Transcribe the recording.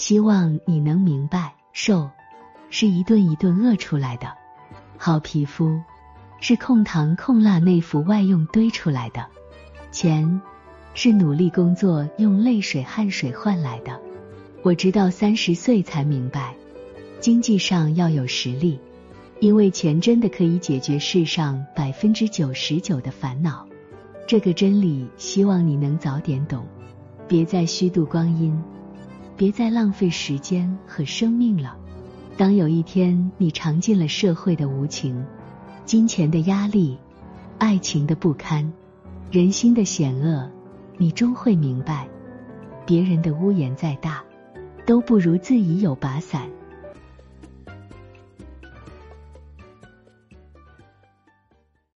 希望你能明白，瘦是一顿一顿饿出来的，好皮肤是控糖控辣内服外用堆出来的，钱是努力工作用泪水汗水换来的。我直到三十岁才明白，经济上要有实力，因为钱真的可以解决世上百分之九十九的烦恼。这个真理，希望你能早点懂，别再虚度光阴，别再浪费时间和生命了。当有一天你尝尽了社会的无情、金钱的压力、爱情的不堪、人心的险恶，你终会明白，别人的屋檐再大。都不如自己有把伞。